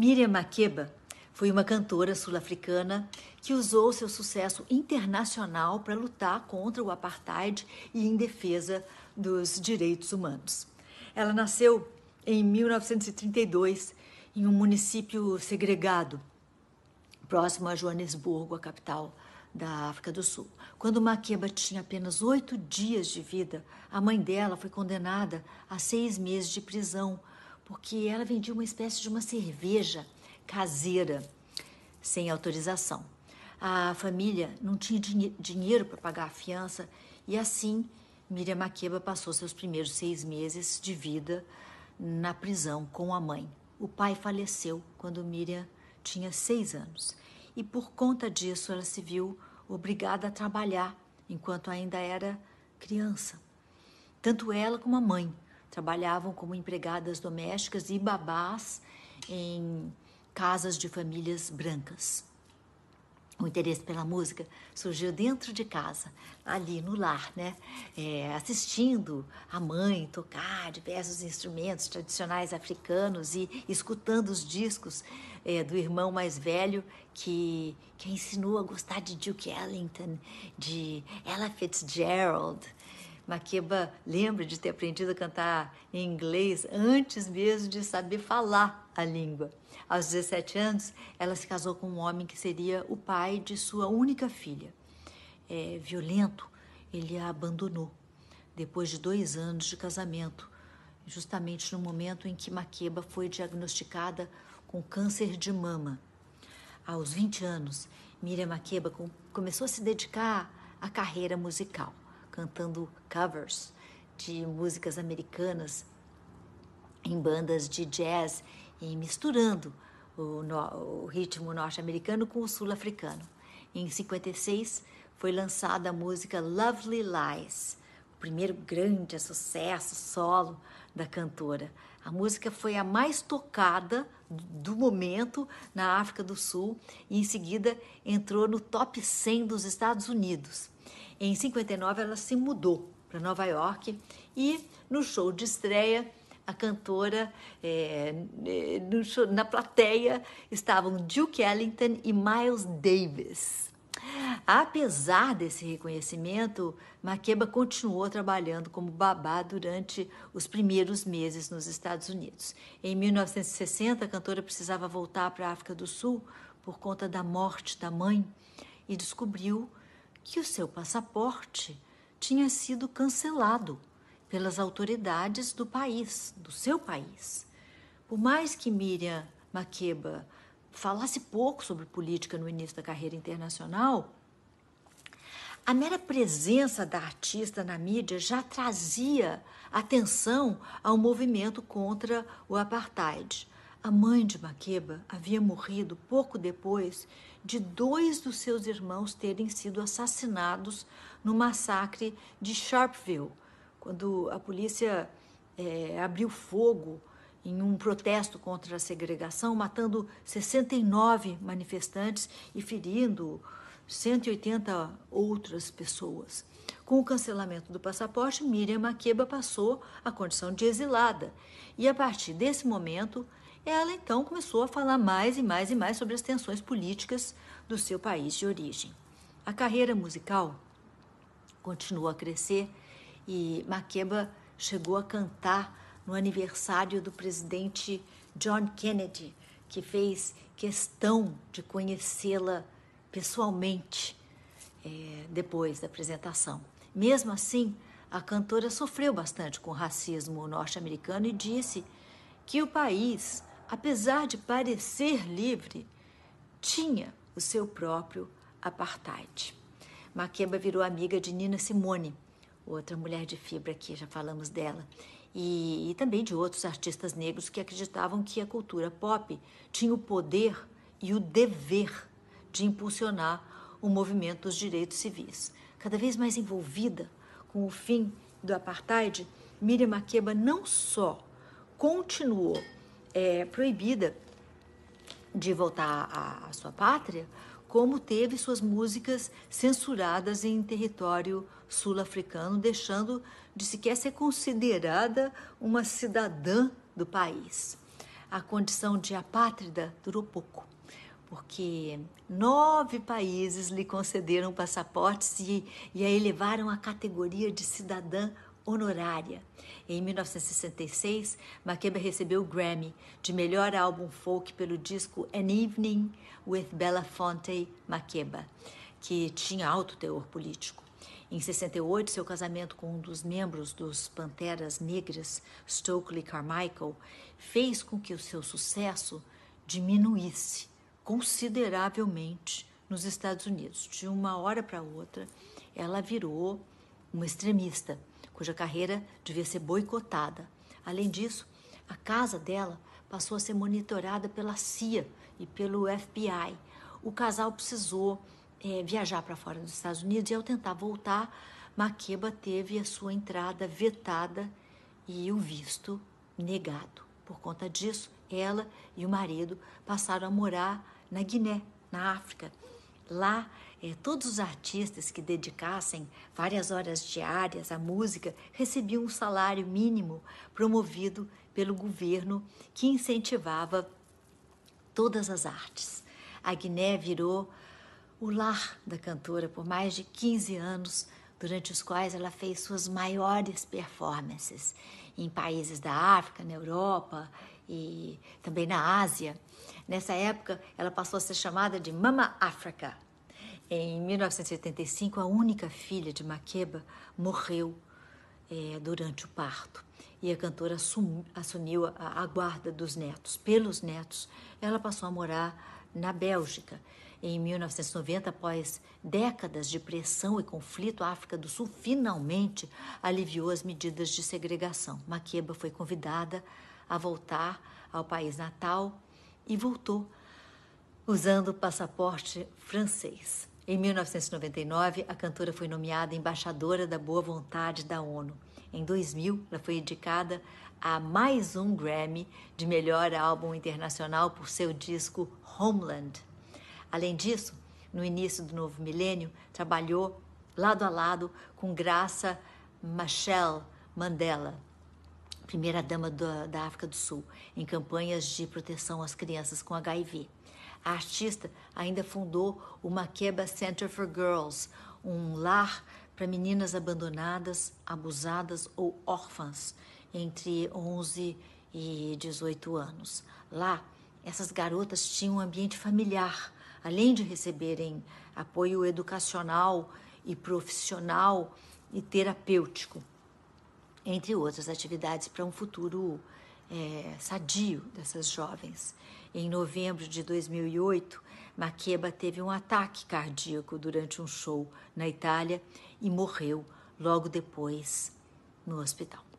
Miriam Makeba foi uma cantora sul-africana que usou seu sucesso internacional para lutar contra o apartheid e em defesa dos direitos humanos. Ela nasceu em 1932 em um município segregado, próximo a Joanesburgo, a capital da África do Sul. Quando Makeba tinha apenas oito dias de vida, a mãe dela foi condenada a seis meses de prisão, porque ela vendia uma espécie de uma cerveja caseira, sem autorização. A família não tinha dinheiro para pagar a fiança e assim Miriam Makeba passou seus primeiros seis meses de vida na prisão com a mãe. O pai faleceu quando Miriam tinha seis anos e por conta disso ela se viu obrigada a trabalhar enquanto ainda era criança. Tanto ela como a mãe trabalhavam como empregadas domésticas e babás em casas de famílias brancas. O interesse pela música surgiu dentro de casa, ali no lar, né? É, assistindo a mãe tocar diversos instrumentos tradicionais africanos e escutando os discos é, do irmão mais velho que, que ensinou a gostar de Duke Ellington, de Ella Fitzgerald. Makeba lembra de ter aprendido a cantar em inglês antes mesmo de saber falar a língua. Aos 17 anos, ela se casou com um homem que seria o pai de sua única filha. É, violento, ele a abandonou depois de dois anos de casamento, justamente no momento em que Maqueba foi diagnosticada com câncer de mama. Aos 20 anos, Miriam Makeba começou a se dedicar à carreira musical, cantando covers de músicas americanas em bandas de jazz e misturando o, no, o ritmo norte-americano com o sul-africano. Em 56 foi lançada a música Lovely Lies, o primeiro grande sucesso solo da cantora. A música foi a mais tocada do momento na África do Sul e em seguida entrou no top 100 dos Estados Unidos. Em 59 ela se mudou para Nova York e no show de estreia a cantora, é, no, na plateia estavam Duke Ellington e Miles Davis. Apesar desse reconhecimento, Makeba continuou trabalhando como babá durante os primeiros meses nos Estados Unidos. Em 1960, a cantora precisava voltar para a África do Sul por conta da morte da mãe e descobriu que o seu passaporte tinha sido cancelado pelas autoridades do país, do seu país. Por mais que Miriam Makeba falasse pouco sobre política no início da carreira internacional, a mera presença da artista na mídia já trazia atenção ao movimento contra o apartheid. A mãe de Makeba havia morrido pouco depois de dois dos seus irmãos terem sido assassinados no massacre de Sharpeville, quando a polícia é, abriu fogo em um protesto contra a segregação, matando 69 manifestantes e ferindo 180 outras pessoas. Com o cancelamento do passaporte, Miriam Makeba passou a condição de exilada. E a partir desse momento, ela então começou a falar mais e mais e mais sobre as tensões políticas do seu país de origem. A carreira musical continuou a crescer e Makeba chegou a cantar no aniversário do presidente John Kennedy, que fez questão de conhecê-la pessoalmente é, depois da apresentação. Mesmo assim, a cantora sofreu bastante com o racismo norte-americano e disse que o país, apesar de parecer livre, tinha o seu próprio apartheid. Makeba virou amiga de Nina Simone, outra mulher de fibra aqui, já falamos dela, e, e, também de outros artistas negros que acreditavam que a cultura pop tinha o poder e o dever de impulsionar o movimento dos direitos civis. Cada vez mais envolvida com o fim do apartheid, Miriam Makeba não só continuou é, proibida de voltar à, sua pátria, como teve suas músicas censuradas em território sul-africano, deixando de sequer ser considerada uma cidadã do país. a condição de apátrida durou pouco, porque nove países lhe concederam passaportes e, e a elevaram à categoria de cidadã honorária. Em 1966, Makeba recebeu o Grammy de melhor álbum folk pelo disco An Evening with Belafonte Makeba, que tinha alto teor político. Em 68, seu casamento com um dos membros dos Panteras Negras, Stokely Carmichael, fez com que o seu sucesso diminuísse consideravelmente nos Estados Unidos. De uma hora para outra, ela virou uma extremista, cuja carreira devia ser boicotada. Além disso, a casa dela passou a ser monitorada pela CIA e pelo FBI. O casal precisou é, viajar para fora dos Estados Unidos e ao tentar voltar, Maqueba teve a sua entrada vetada e o visto negado. Por conta disso, ela e o marido passaram a morar na Guiné, na África. Lá, é, todos os artistas que dedicassem várias horas diárias à música recebiam um salário mínimo promovido pelo governo que incentivava todas as artes. A Guiné virou o lar da cantora por mais de 15 anos, durante os quais ela fez suas maiores performances em países da África, na Europa e também na Ásia. Nessa época, ela passou a ser chamada de Mama África. Em 1985, a única filha de Makeba morreu é, durante o parto e a cantora assum, assumiu a, a guarda dos netos. Pelos netos, ela passou a morar na Bélgica em 1990, após décadas de pressão e conflito, a África do Sul finalmente aliviou as medidas de segregação. Maqueba foi convidada a voltar ao país natal e voltou usando o passaporte francês. Em 1999, a cantora foi nomeada embaixadora da boa vontade da ONU. Em 2000, ela foi indicada a mais um Grammy de melhor álbum internacional por seu disco Homeland. Além disso, no início do novo milênio, trabalhou lado a lado com Graça Machel Mandela, primeira-dama da África do Sul, em campanhas de proteção às crianças com HIV. A artista ainda fundou o Makeba Center for Girls, um lar para meninas abandonadas, abusadas ou órfãs entre 11 e 18 anos. Lá, essas garotas tinham um ambiente familiar, além de receberem apoio educacional e profissional e terapêutico, entre outras atividades para um futuro é, sadio dessas jovens. Em novembro de 2008, Makeba teve um ataque cardíaco durante um show na Itália e morreu logo depois no hospital.